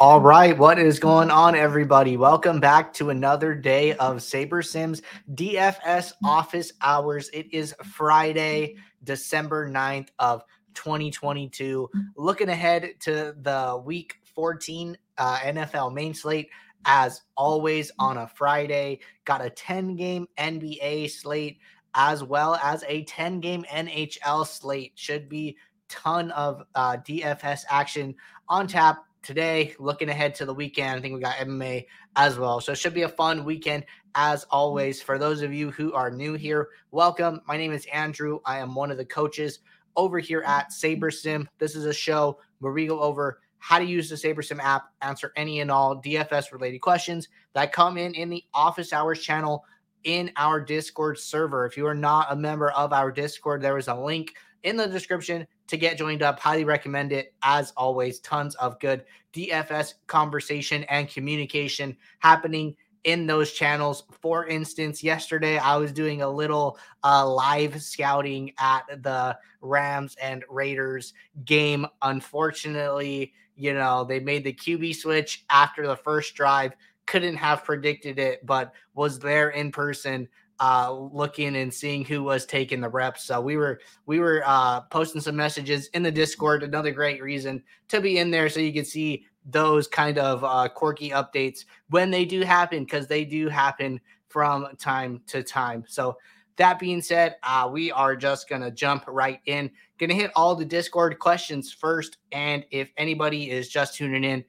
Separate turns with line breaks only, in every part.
All right, what is going on, everybody? Welcome back to another day of SaberSim's DFS office hours. It is Friday, December 9th of 2022. Looking ahead to the week 14 uh, NFL main slate, as always, on a Friday. Got a 10 game NBA slate as well as a 10 game NHL slate. Should be ton of uh, DFS action on tap today. Looking ahead to the weekend, I think we got MMA as well. So it should be a fun weekend as always. For those of you who are new here, welcome. My name is Andrew. I am one of the coaches over here at SaberSim. This is a show where we go over how to use the SaberSim app, answer any and all DFS related questions that come in in the office hours channel in our Discord server. If you are not a member of our Discord, there is a link in the description to get joined up. Highly recommend it. As always, tons of good DFS conversation and communication happening in those channels. For instance, yesterday I was doing a little uh, live scouting at the Rams and Raiders game. Unfortunately, you know, they made the QB switch after the first drive. Couldn't have predicted it, but was there in person uh, looking and seeing who was taking the reps. So we were we were uh, posting some messages in the Discord. Another great reason to be in there so you can see those kind of uh, quirky updates when they do happen because they do happen from time to time. So that being said, uh, we are just gonna jump right in. Gonna hit all the Discord questions first, and if anybody is just tuning in,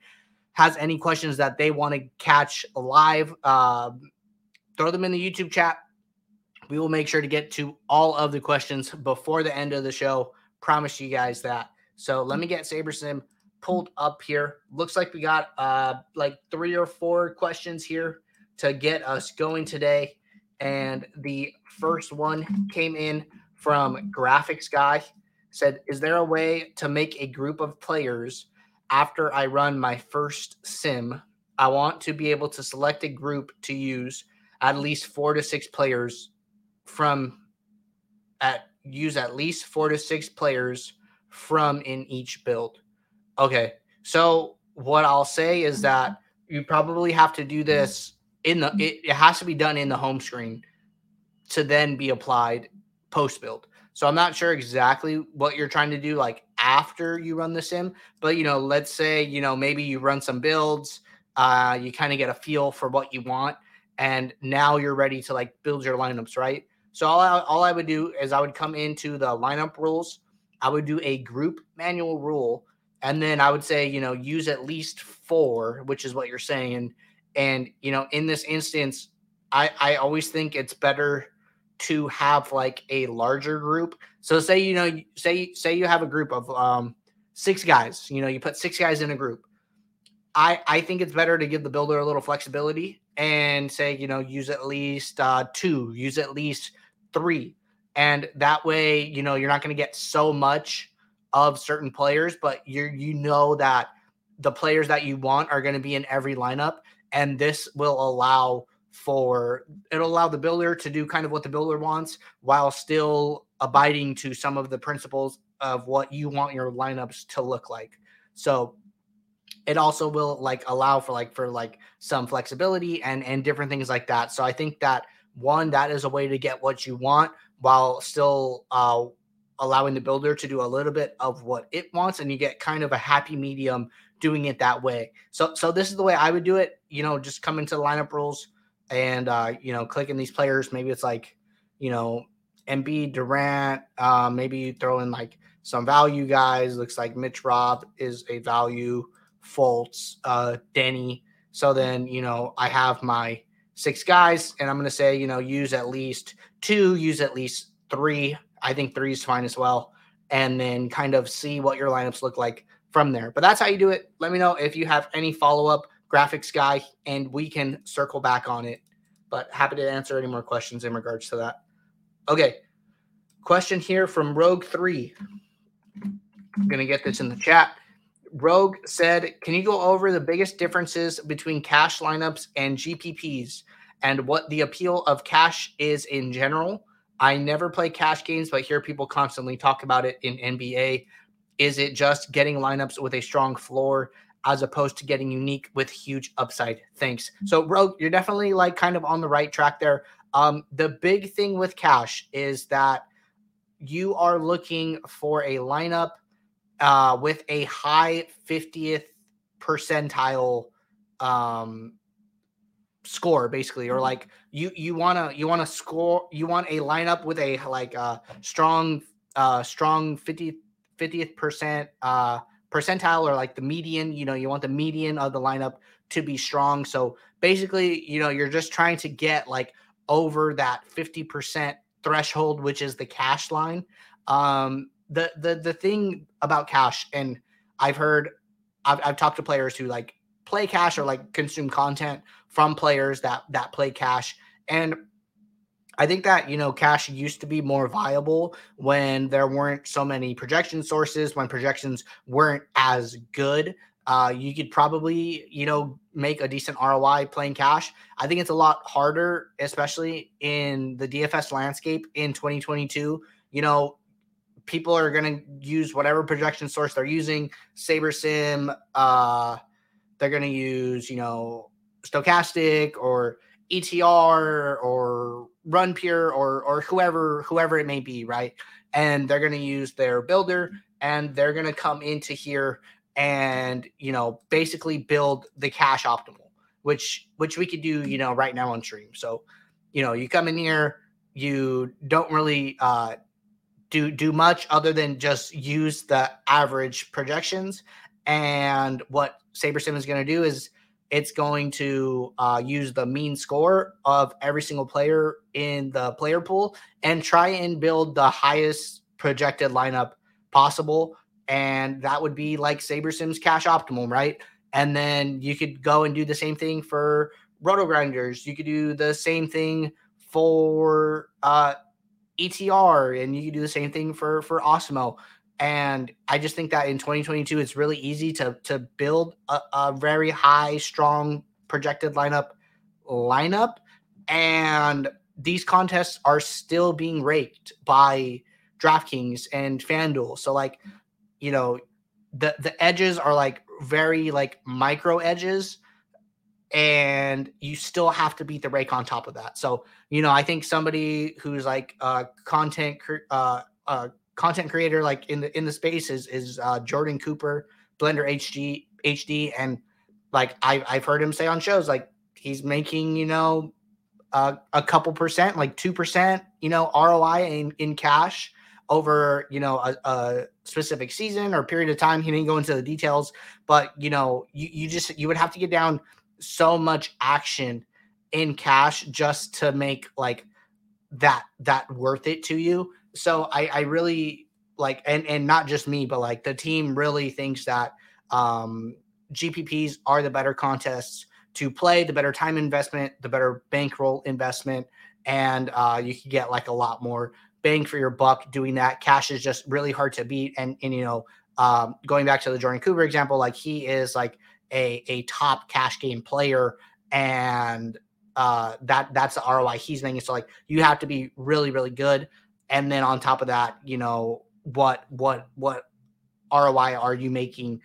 has any questions that they want to catch live, uh, throw them in the YouTube chat we will make sure to get to all of the questions before the end of the show. Promise you guys that. So let me get SaberSim pulled up here. Looks like we got uh like three or four questions here to get us going today. And the first one came in from Graphics Guy. Said, Is there a way to make a group of players after I run my first sim? I want to be able to select a group to use at least four to six players from at use at least four to six players from in each build. Okay. So what I'll say is that you probably have to do this in the it, it has to be done in the home screen to then be applied post build. So I'm not sure exactly what you're trying to do like after you run the sim, but you know, let's say, you know, maybe you run some builds, uh, you kind of get a feel for what you want, and now you're ready to like build your lineups, right? So all I, all I would do is I would come into the lineup rules. I would do a group manual rule, and then I would say, you know, use at least four, which is what you're saying. And you know, in this instance, I I always think it's better to have like a larger group. So say you know, say say you have a group of um six guys. You know, you put six guys in a group. I I think it's better to give the builder a little flexibility and say, you know, use at least uh, two, use at least three. And that way, you know, you're not going to get so much of certain players, but you you know that the players that you want are going to be in every lineup. And this will allow for it'll allow the builder to do kind of what the builder wants while still abiding to some of the principles of what you want your lineups to look like. So it also will like allow for like for like some flexibility and and different things like that. So I think that one, that is a way to get what you want while still uh, allowing the builder to do a little bit of what it wants, and you get kind of a happy medium doing it that way. So, so this is the way I would do it. You know, just come into the lineup rules and uh, you know, clicking these players. Maybe it's like, you know, Embiid, Durant. Uh, maybe you throw in like some value guys. Looks like Mitch Rob is a value. Fultz, uh, Denny. So then, you know, I have my six guys, and I'm going to say, you know, use at least two, use at least three. I think three is fine as well. And then kind of see what your lineups look like from there. But that's how you do it. Let me know if you have any follow up graphics guy, and we can circle back on it. But happy to answer any more questions in regards to that. Okay. Question here from Rogue3. I'm going to get this in the chat. Rogue said, Can you go over the biggest differences between cash lineups and GPPs and what the appeal of cash is in general? I never play cash games, but hear people constantly talk about it in NBA. Is it just getting lineups with a strong floor as opposed to getting unique with huge upside. Thanks. So, Rogue, you're definitely like kind of on the right track there. Um, the big thing with cash is that you are looking for a lineup uh, with a high 50th percentile um, score basically or like you you want to you want to score you want a lineup with a like uh strong uh strong 50 50th percent uh percentile or like the median you know you want the median of the lineup to be strong. So basically you know you're just trying to get like over that 50% threshold which is the cash line. Um the the the thing about cash and i've heard i've, I've talked to players who like play cash or like consume content from players that that play cash and I think that you know cash used to be more viable when there weren't so many projection sources, when projections weren't as good. Uh, you could probably you know make a decent ROI playing cash. I think it's a lot harder, especially in the DFS landscape in 2022. You know, people are going to use whatever projection source they're using. SaberSim, uh, they're going to use you know Stokastic or ETR or RunPure or or whoever whoever it may be, right? And they're going to use their builder and they're going to come into here and you know basically build the cash optimal, which which we could do you know right now on stream. So you know you come in here, you don't really uh, do do much other than just use the average projections. And what SaberSim is going to do is it's going to uh, use the mean score of every single player in the player pool and try and build the highest projected lineup possible. And that would be like SaberSim's cash optimum, right? And then you could go and do the same thing for RotoGrinders. You could do the same thing for uh, ETR, and you could do the same thing for for Awesemo. And I just think that in 2022, it's really easy to to build a, a very high, strong projected lineup lineup. And these contests are still being raked by DraftKings and FanDuel. So like, you know, the the edges are like very like micro edges and you still have to beat the rake on top of that. So, you know, I think somebody who's like uh content uh uh content creator like in the in the space is is uh, Jordan Cooper, Blender HD HD, and like I I've heard him say on shows like he's making you know uh, a couple percent, like two percent, you know ROI in in cash over you know a, a, specific season or period of time. He didn't go into the details, but you know you you just you would have to get down so much action in cash just to make like that that worth it to you so I, I really like, and and not just me, but like the team really thinks that um, GPPs are the better contests to play, the better time investment, the better bankroll investment, and uh, you can get like a lot more bang for your buck doing that. Cash is just really hard to beat, and and you know, um, going back to the Jordan Cooper example, like he is like a a top cash game player, and uh, that that's the ROI he's making. So like you have to be really really good and then on top of that you know what what what ROI are you making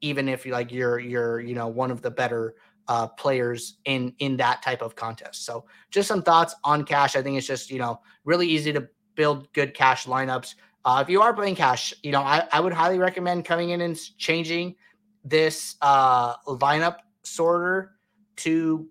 even if you like you're you're you know one of the better uh, players in in that type of contest. So just some thoughts on cash. I think it's just you know really easy to build good cash lineups. Uh, if you are playing cash, you know I, I would highly recommend coming in and changing this uh, lineup sorter to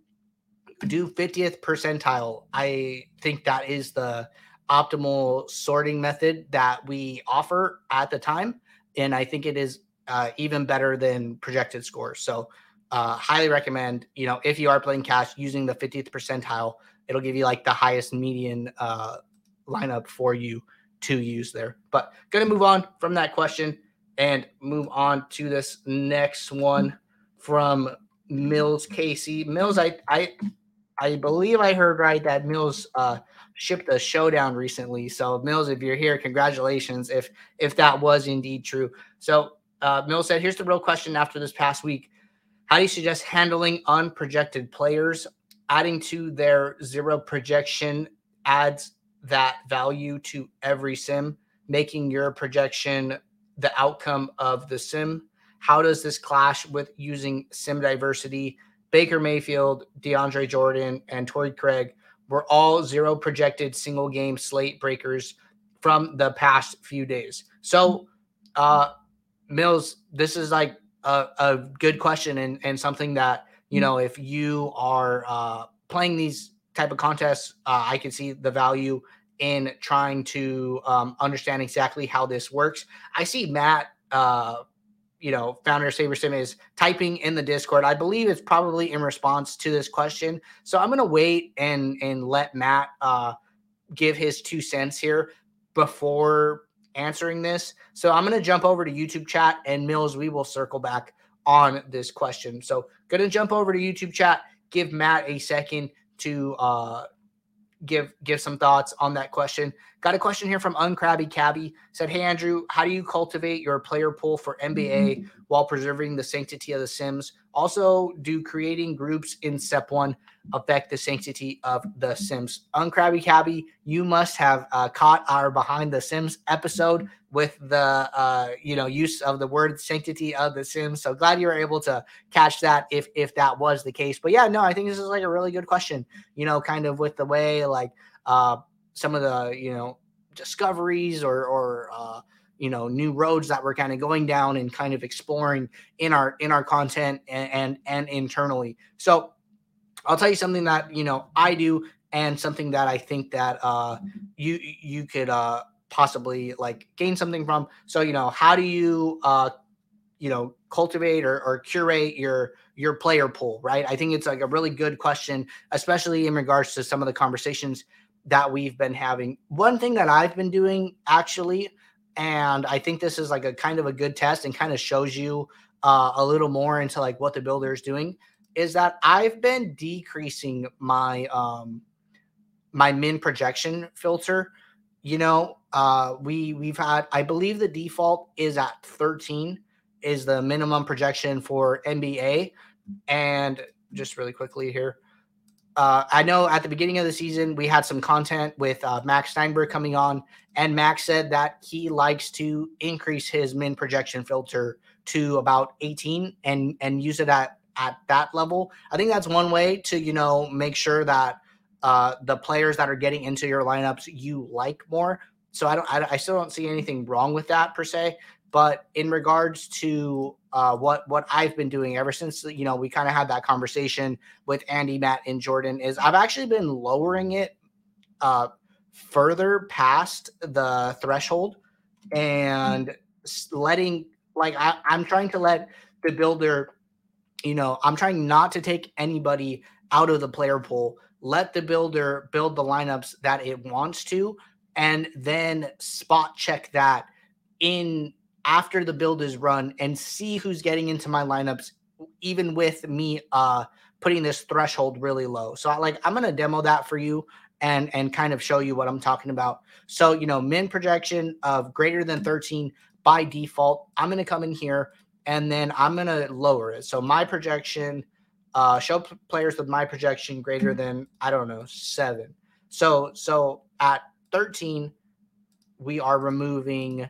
do 50th percentile. I think that is the optimal sorting method that we offer at the time. And I think it is uh, even better than projected scores. So, uh, highly recommend, you know, if you are playing cash using the 50th percentile, it'll give you like the highest median uh, lineup for you to use there. But going to move on from that question and move on to this next one from Mills Casey. Mills, I I I believe I heard right that Mills uh, shipped a showdown recently. So Mills, if you're here, congratulations. If if that was indeed true. So uh, Mills said, "Here's the real question after this past week: How do you suggest handling unprojected players? Adding to their zero projection adds that value to every sim, making your projection the outcome of the sim. how does this clash with using sim diversity? Baker Mayfield, DeAndre Jordan, and Torrey Craig were all zero projected single game slate breakers from the past few days. So, uh, Mills, this is like a, a good question and, and something that, you know, if you are uh, playing these type of contests, uh, I can see the value in trying to um, understand exactly how this works. I see Matt, uh, you know, founder of SaberSim is typing in the Discord. I believe it's probably in response to this question. So I'm going to wait and and let Matt uh, give his two cents here before answering this. So I'm going to jump over to YouTube chat and Mills, we will circle back on this question. So going to jump over to YouTube chat, give Matt a second to uh, give give some thoughts on that question. Got a question here from Uncrabby Cabby. Said, "Hey Andrew, how do you cultivate your player pool for NBA mm-hmm. while preserving the sanctity of the Sims? Also, do creating groups in Step One affect the sanctity of the Sims?" Uncrabby Cabby, you must have uh, caught our Behind the Sims episode with the uh, you know use of the word sanctity of the Sims. So glad you were able to catch that if if that was the case. But yeah, no, I think this is like a really good question. You know, kind of with the way like uh, some of the you know discoveries or or uh, you know new roads that we're kind of going down and kind of exploring in our in our content and and, and internally. So I'll tell you something that you know I do and something that I think that uh, you you could uh, possibly like gain something from. So you know how do you uh, you know cultivate or, or curate your your player pool right i think it's like a really good question especially in regards to some of the conversations that we've been having. One thing that I've been doing actually, and I think this is like a kind of a good test and kind of shows you uh, a little more into like what the builder is doing, is that I've been decreasing my um my min projection filter. You know, uh, we we've had I believe the default is at 13 is the minimum projection for NBA, and just really quickly here uh, I know at the beginning of the season we had some content with uh, Max Steinberg coming on, and Max said that he likes to increase his min projection filter to about 18 and and use it at at that level. I think that's one way to you know make sure that uh, the players that are getting into your lineups you like more. So I don't I, I still don't see anything wrong with that per se. But in regards to uh, what what I've been doing ever since you know we kind of had that conversation with Andy, Matt, and Jordan is I've actually been lowering it uh, further past the threshold and letting like I, I'm trying to let the builder, you know, I'm trying not to take anybody out of the player pool. Let the builder build the lineups that it wants to, and then spot check that in after the build is run and see who's getting into my lineups, even with me uh putting this threshold really low. So I like I'm gonna demo that for you and and kind of show you what I'm talking about. So you know, min projection of greater than 13 by default. I'm gonna come in here and then I'm gonna lower it. So my projection, uh, show players with my projection greater than I don't know seven. So so at 13, we are removing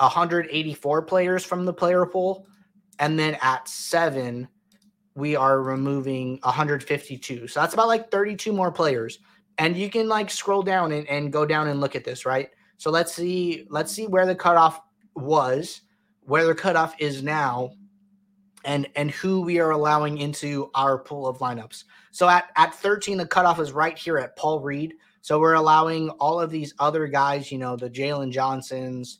184 players from the player pool. And then at seven, we are removing 152. So that's about like 32 more players. And you can like scroll down and, and go down and look at this, right? So let's see, let's see where the cutoff was, where the cutoff is now, and and who we are allowing into our pool of lineups. So at, at 13, the cutoff is right here at Paul Reed. So we're allowing all of these other guys, you know, the Jalen Johnsons,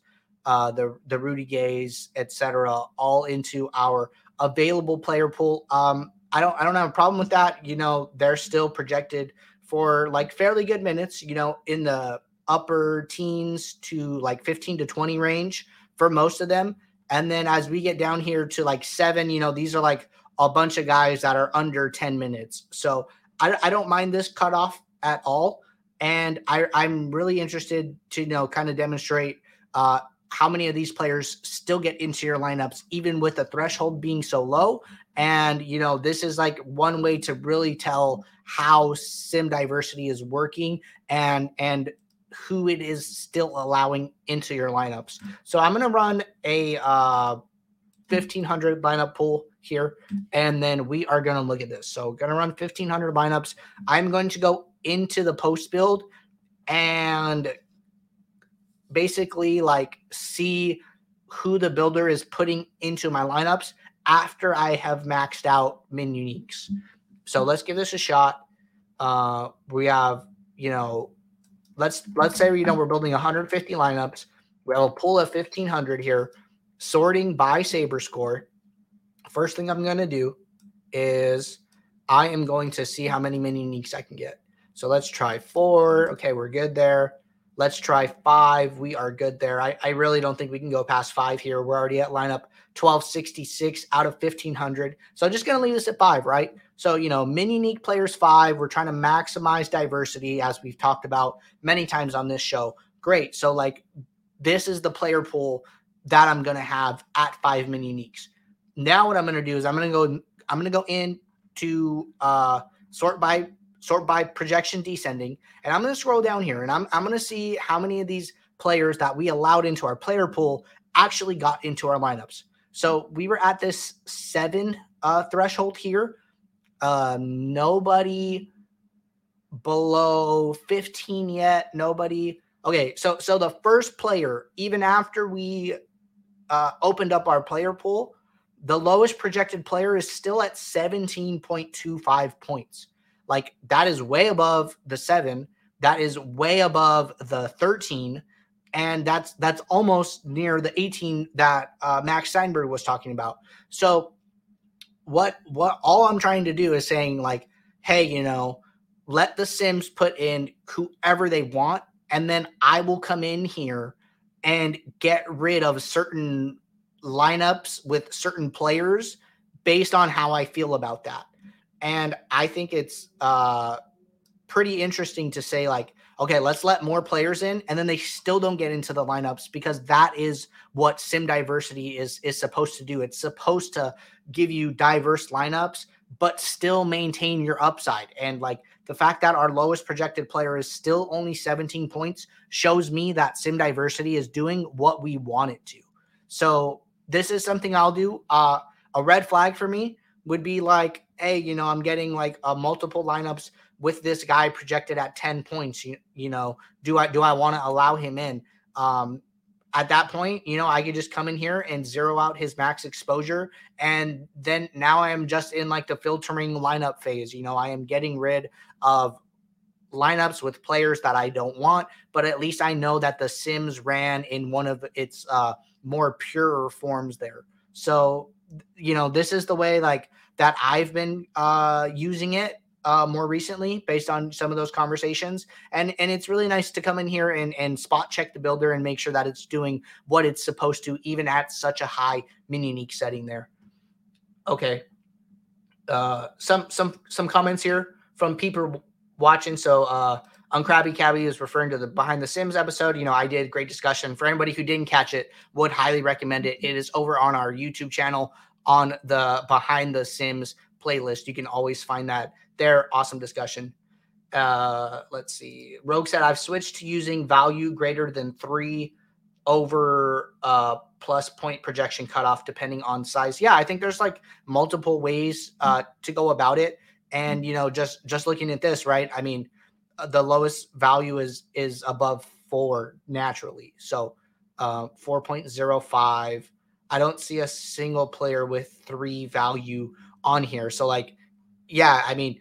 uh, the the Rudy Gays, etc., all into our available player pool. Um, I don't I don't have a problem with that. You know, they're still projected for like fairly good minutes. You know, in the upper teens to like 15 to 20 range for most of them. And then as we get down here to like seven, you know, these are like a bunch of guys that are under 10 minutes. So I, I don't mind this cutoff at all. And I, I'm really interested to you know kind of demonstrate uh, how many of these players still get into your lineups, even with the threshold being so low. And, you know, this is like one way to really tell how sim diversity is working and, and, who it is still allowing into your lineups. So I'm going to run a uh, 1500 lineup pool here, and then we are going to look at this. So, going to run 1500 lineups. I'm going to go into the post build and basically like see who the builder is putting into my lineups after I have maxed out min uniques. So let's give this a shot. Uh, we have, you know, let's let's say you know we're building 150 lineups. We have a of 1500 here, sorting by saber score. First thing I'm going to do is I am going to see how many min uniques I can get. So let's try four. Okay, we're good there. Let's try five. We are good there. I, I really don't think we can go past five here. We're already at lineup 1266 out of 1500. So I'm just going to leave this at five, right? So, you know, min unique players five. We're trying to maximize diversity as we've talked about many times on this show. Great. So, like, this is the player pool that I'm going to have at five min uniques. Now, what I'm going to do is I'm going to go, I'm going to go in to uh, sort by sort by projection descending. And I'm going to scroll down here and I'm, I'm going to see how many of these players that we allowed into our player pool actually got into our lineups. So we were at this seven uh, threshold here. Uh, nobody below 15 yet. Nobody. Okay, so so the first player, even after we uh, opened up our player pool, the lowest projected player is still at 17.25 points. Like that is way above the seven. That is way above the 13. And that's that's almost near the 18 that uh, Max Steinberg was talking about. So what what all I'm trying to do is saying like, hey, you know, let the Sims put in whoever they want, and then I will come in here and get rid of certain lineups with certain players based on how I feel about that. And I think it's uh, pretty interesting to say, like, okay, let's let more players in, and then they still don't get into the lineups because that is what sim diversity is is supposed to do. It's supposed to give you diverse lineups, but still maintain your upside. And like the fact that our lowest projected player is still only 17 points shows me that sim diversity is doing what we want it to. So this is something I'll do. Uh, a red flag for me would be like, hey, you know, I'm getting like a multiple lineups with this guy projected at 10 points. You, you know, do I do I want to allow him in? Um, at that point, you know, I could just come in here and zero out his max exposure. And then now I am just in like the filtering lineup phase. You know, I am getting rid of lineups with players that I don't want, but at least I know that the Sims ran in one of its uh, more pure forms there. So, you know, this is the way like that I've been uh, using it uh, more recently based on some of those conversations. And and it's really nice to come in here and, and spot check the builder and make sure that it's doing what it's supposed to, even at such a high min unique setting there. Okay. Uh, some some some comments here from people watching. So uh Uncrabby Cabby is referring to the Behind the Sims episode. You know, I did great discussion. For anybody who didn't catch it, would highly recommend it. It is over on our YouTube channel on the Behind the Sims playlist. You can always find that there. Awesome discussion. Uh, let's see. Rogue said, I've switched to using value greater than three over uh, plus point projection cutoff, depending on size. Yeah, I think there's like multiple ways uh, to go about it. And you know, just just looking at this, right? I mean, the lowest value is is above four naturally. So uh, 4.05 I don't see a single player with three value on here. So, like, yeah, I mean,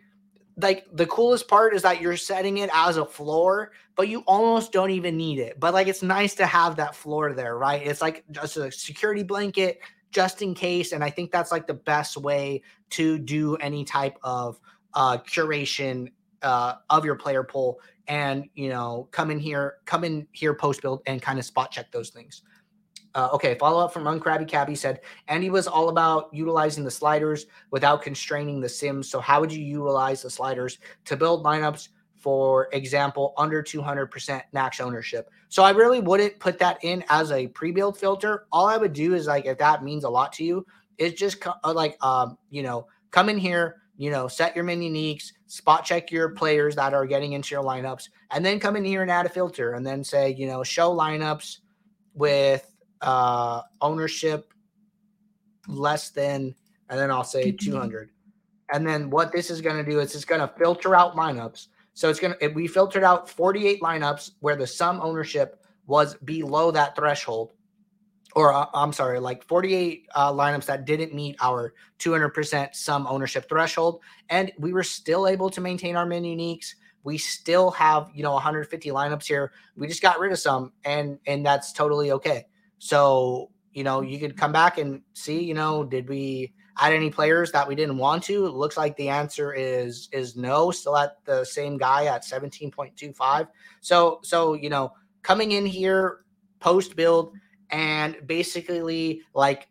like the coolest part is that you're setting it as a floor, but you almost don't even need it. But like, it's nice to have that floor there, right? It's like just a security blanket just in case. And I think that's like the best way to do any type of uh, curation uh, of your player pool and you know come in here come in here post build and kind of spot check those things uh, okay, follow up from Uncrabby Cabby said Andy was all about utilizing the sliders without constraining the sims. So, how would you utilize the sliders to build lineups, for example, under 200% max ownership? So, I really wouldn't put that in as a pre build filter. All I would do is like, if that means a lot to you, is just co- uh, like, um, you know, come in here, you know, set your min uniques, spot check your players that are getting into your lineups, and then come in here and add a filter and then say, you know, show lineups with uh, ownership less than, and then I'll say 200. And then what this is going to do is it's going to filter out lineups. So it's going to, we filtered out 48 lineups where the sum ownership was below that threshold. Or uh, I'm sorry, like 48 uh, lineups that didn't meet our 200% sum ownership threshold. And we were still able to maintain our min uniques. We still have, you know, 150 lineups here. We just got rid of some and and that's totally okay. So, you know, you could come back and see, you know, did we add any players that we didn't want to? It looks like the answer is is no, still at the same guy at 17.25. So so you know, coming in here post build and basically like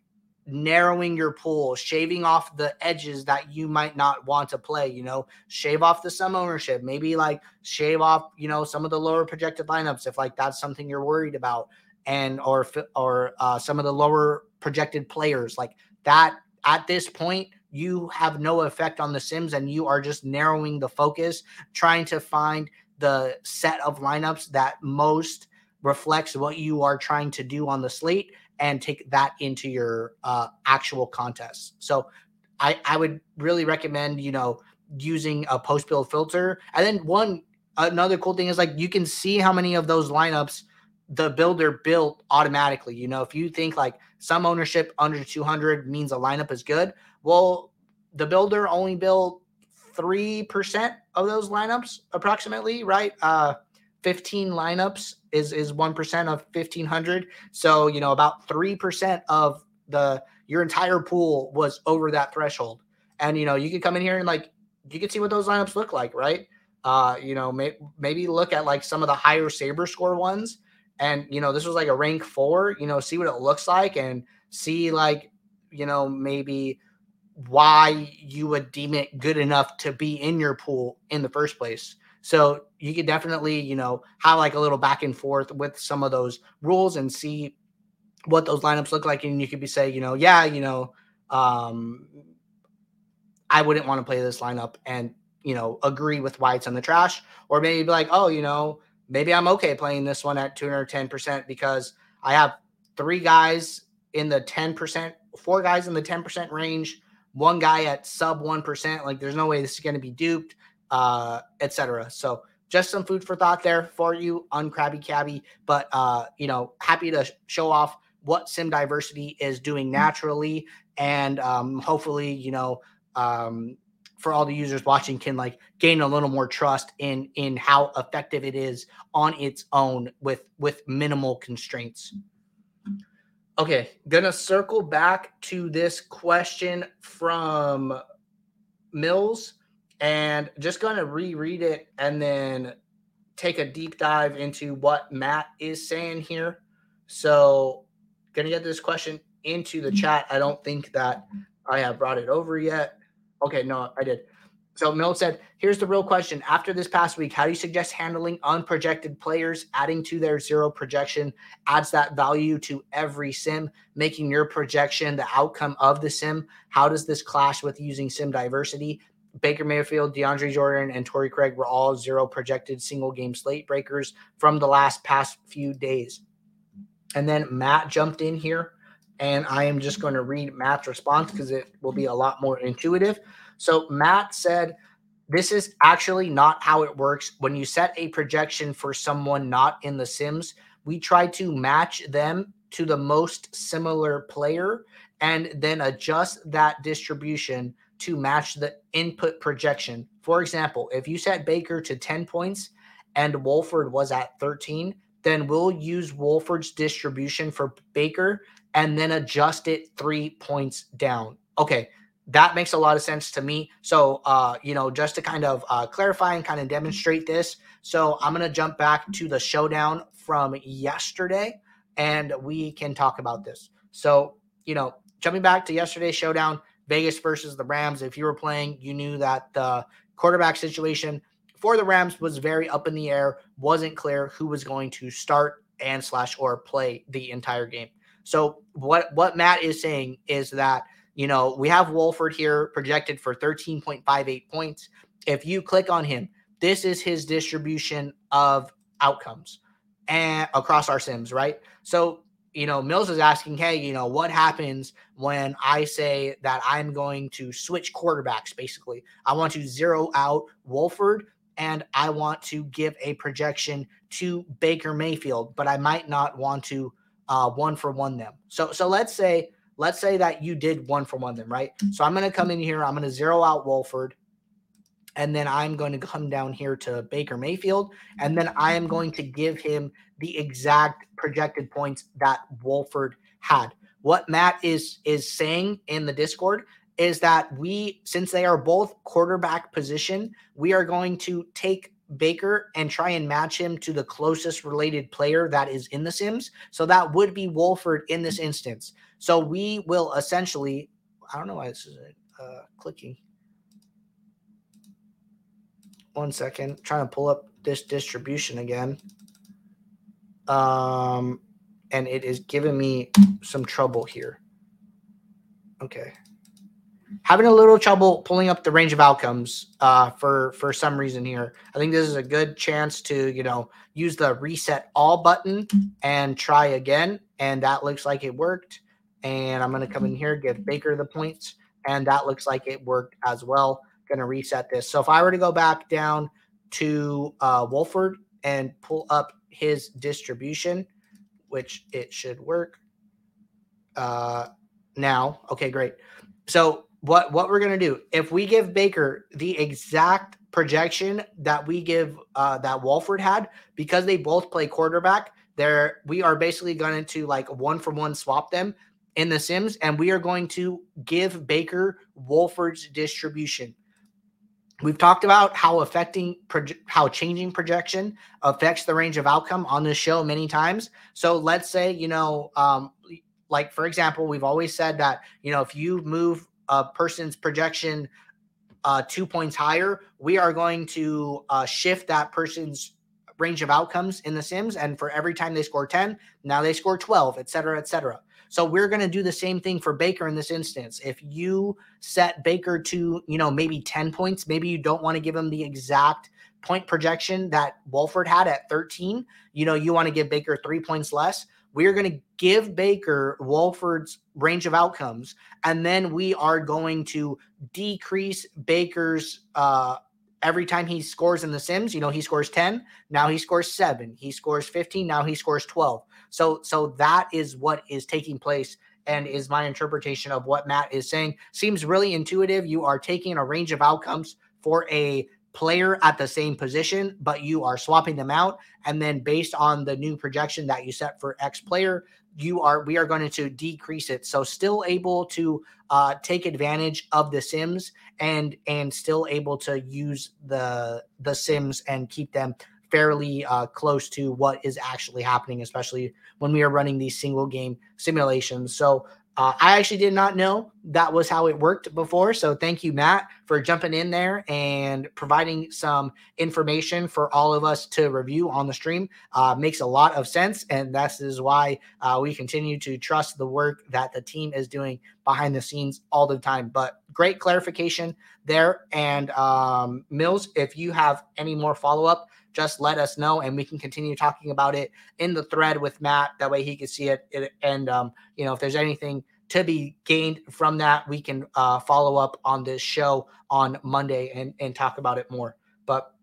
narrowing your pool, shaving off the edges that you might not want to play, you know, shave off the sum ownership, maybe like shave off, you know, some of the lower projected lineups if like that's something you're worried about and or or uh, some of the lower projected players like that at this point, you have no effect on the Sims and you are just narrowing the focus, trying to find the set of lineups that most reflects what you are trying to do on the slate and take that into your uh, actual contests. So I, I would really recommend, you know, using a post build filter. And then one another cool thing is like you can see how many of those lineups the builder built automatically. You know, if you think like some ownership under 200 means a lineup is good, well, the builder only built 3% of those lineups approximately, right? Uh 15 lineups is is 1% of 1500. So, you know, about 3% of the your entire pool was over that threshold. And you know, you could come in here and like you could see what those lineups look like, right? Uh, you know, may, maybe look at like some of the higher saber score ones and you know this was like a rank four you know see what it looks like and see like you know maybe why you would deem it good enough to be in your pool in the first place so you could definitely you know have like a little back and forth with some of those rules and see what those lineups look like and you could be say you know yeah you know um i wouldn't want to play this lineup and you know agree with why it's in the trash or maybe be like oh you know maybe I'm okay playing this one at 210% because I have three guys in the 10%, four guys in the 10% range, one guy at sub 1%. Like there's no way this is going to be duped, uh, etc. So just some food for thought there for you Uncrabby Cabby. But, uh, you know, happy to show off what sim diversity is doing naturally. And um, hopefully, you know, um, for all the users watching can like gain a little more trust in in how effective it is on its own with with minimal constraints okay gonna circle back to this question from mills and just gonna reread it and then take a deep dive into what matt is saying here so gonna get this question into the mm-hmm. chat i don't think that i have brought it over yet Okay, no, I did. So Mill said, here's the real question. After this past week, how do you suggest handling unprojected players? Adding to their zero projection adds that value to every sim, making your projection the outcome of the sim. How does this clash with using sim diversity? Baker Mayfield, DeAndre Jordan, and Torrey Craig were all zero projected single game slate breakers from the last past few days. And then Matt jumped in here and I am just going to read Matt's response because it will be a lot more intuitive. So Matt said, this is actually not how it works. When you set a projection for someone not in the Sims, we try to match them to the most similar player and then adjust that distribution to match the input projection. For example, if you set Baker to 10 points and Wolford was at 13, then we'll use Wolford's distribution for Baker and then adjust it three points down. Okay, that makes a lot of sense to me. So, uh, you know, just to kind of uh, clarify and kind of demonstrate this, so I'm going to jump back to the showdown from yesterday and we can talk about this. So, you know, jumping back to yesterday's showdown, Vegas versus the Rams. If you were playing, you knew that the quarterback situation for the Rams was very up in the air, wasn't clear who was going to start and slash or play the entire game. So what what Matt is saying is that you know we have Wolford here projected for 13.58 points. If you click on him, this is his distribution of outcomes and across our sims, right? So you know, Mills is asking, hey, you know, what happens when I say that I'm going to switch quarterbacks? Basically, I want to zero out Wolford and I want to give a projection to Baker Mayfield, but I might not want to uh, one for one them. So, so let's say, let's say that you did one for one them, right? So I'm going to come in here, I'm going to zero out Wolford, and then I'm going to come down here to Baker Mayfield, and then I am going to give him the exact projected points that Wolford had. What Matt is is saying in the Discord is that we, since they are both quarterback position, we are going to take Baker and try and match him to the closest related player that is in the Sims. So that would be Wolford in this instance. So we will essentially, I don't know why this is uh, clicking one second. trying to pull up this distribution again. Um, and it is giving me some trouble here. Okay. Having a little trouble pulling up the range of outcomes uh, for for some reason here. I think this is a good chance to you know use the reset all button and try again. And that looks like it worked. And I'm going to come in here, give Baker the points, and that looks like it worked as well going to reset this. So if I were to go back down to uh, Wolford and pull up his distribution, which it should work uh, now. Okay, great. So what what we're gonna do if we give Baker the exact projection that we give uh, that Wolford had because they both play quarterback, there we are basically going to like one for one swap them in the Sims, and we are going to give Baker Wolford's distribution. We've talked about how affecting how changing projection affects the range of outcome on this show many times. So let's say, you know, um, like for example, we've always said that, you know, if you move a person's projection uh, two points higher, we are going to uh, shift that person's range of outcomes in the Sims. And for every time they score 10, now they score 12, et cetera, et cetera. So we're going to do the same thing for Baker in this instance. If you set Baker to, you know, maybe 10 points, maybe you don't want to give him the exact point projection that Wolford had at 13, you know, you want to give Baker 3 points less. We're going to give Baker Wolford's range of outcomes and then we are going to decrease Baker's uh every time he scores in the sims you know he scores 10 now he scores 7 he scores 15 now he scores 12 so so that is what is taking place and is my interpretation of what Matt is saying. Seems really intuitive. You are taking a range of outcomes for a player at the same position, but you are swapping them out. And then based on the new projection that you set for X player, you are we are going to decrease it. So still able to uh, take advantage of the Sims and and still able to use the the Sims and keep them fairly uh, close to what is actually happening, especially when we are running these single game simulations. So uh, I actually did not know that was how it worked before. So thank you, Matt, for jumping in there and providing some information for all of us to review on the stream. Uh, makes a lot of sense. And that is why uh, we continue to trust the work that the team is doing behind the scenes all the time. But great clarification there. And um, Mills, if you have any more follow up, just let us know and we can continue talking about it in the thread with Matt. That way he can see it. And, um, you know, if there's anything to be gained from that, we can uh, follow up on this show on Monday and, and talk about it more. But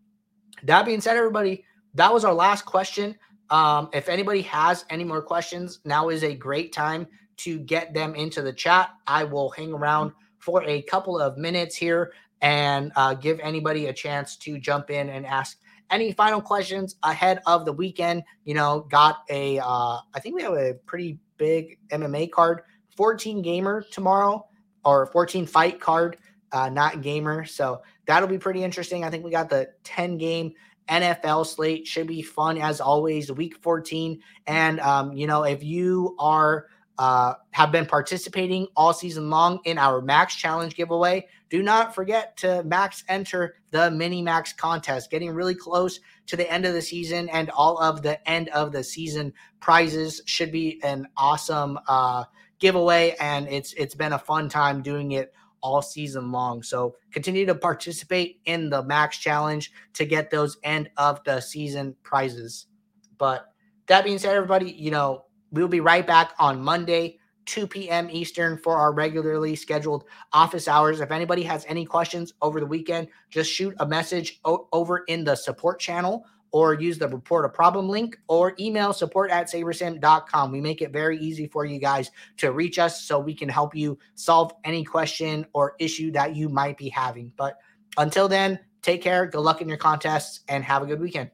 that being said, everybody, that was our last question. Um, if anybody has any more questions, now is a great time to get them into the chat. I will hang around for a couple of minutes here and uh, give anybody a chance to jump in and ask any final questions ahead of the weekend? You know, got a, uh, I think we have a pretty big MMA card, 14 gamer tomorrow or 14 fight card, uh, not gamer. So that'll be pretty interesting. I think we got the 10 game NFL slate. Should be fun as always, week 14. And, um, you know, if you are, uh, have been participating all season long in our Max Challenge giveaway. Do not forget to max enter the Mini Max contest, getting really close to the end of the season, and all of the end of the season prizes should be an awesome uh, giveaway. And it's it's been a fun time doing it all season long. So continue to participate in the Max Challenge to get those end of the season prizes. But that being said, everybody, you know, We'll be right back on Monday, 2 p.m. Eastern for our regularly scheduled office hours. If anybody has any questions over the weekend, just shoot a message o- over in the support channel or use the report a problem link or email support at sabersim.com. We make it very easy for you guys to reach us so we can help you solve any question or issue that you might be having. But until then, take care, good luck in your contests, and have a good weekend.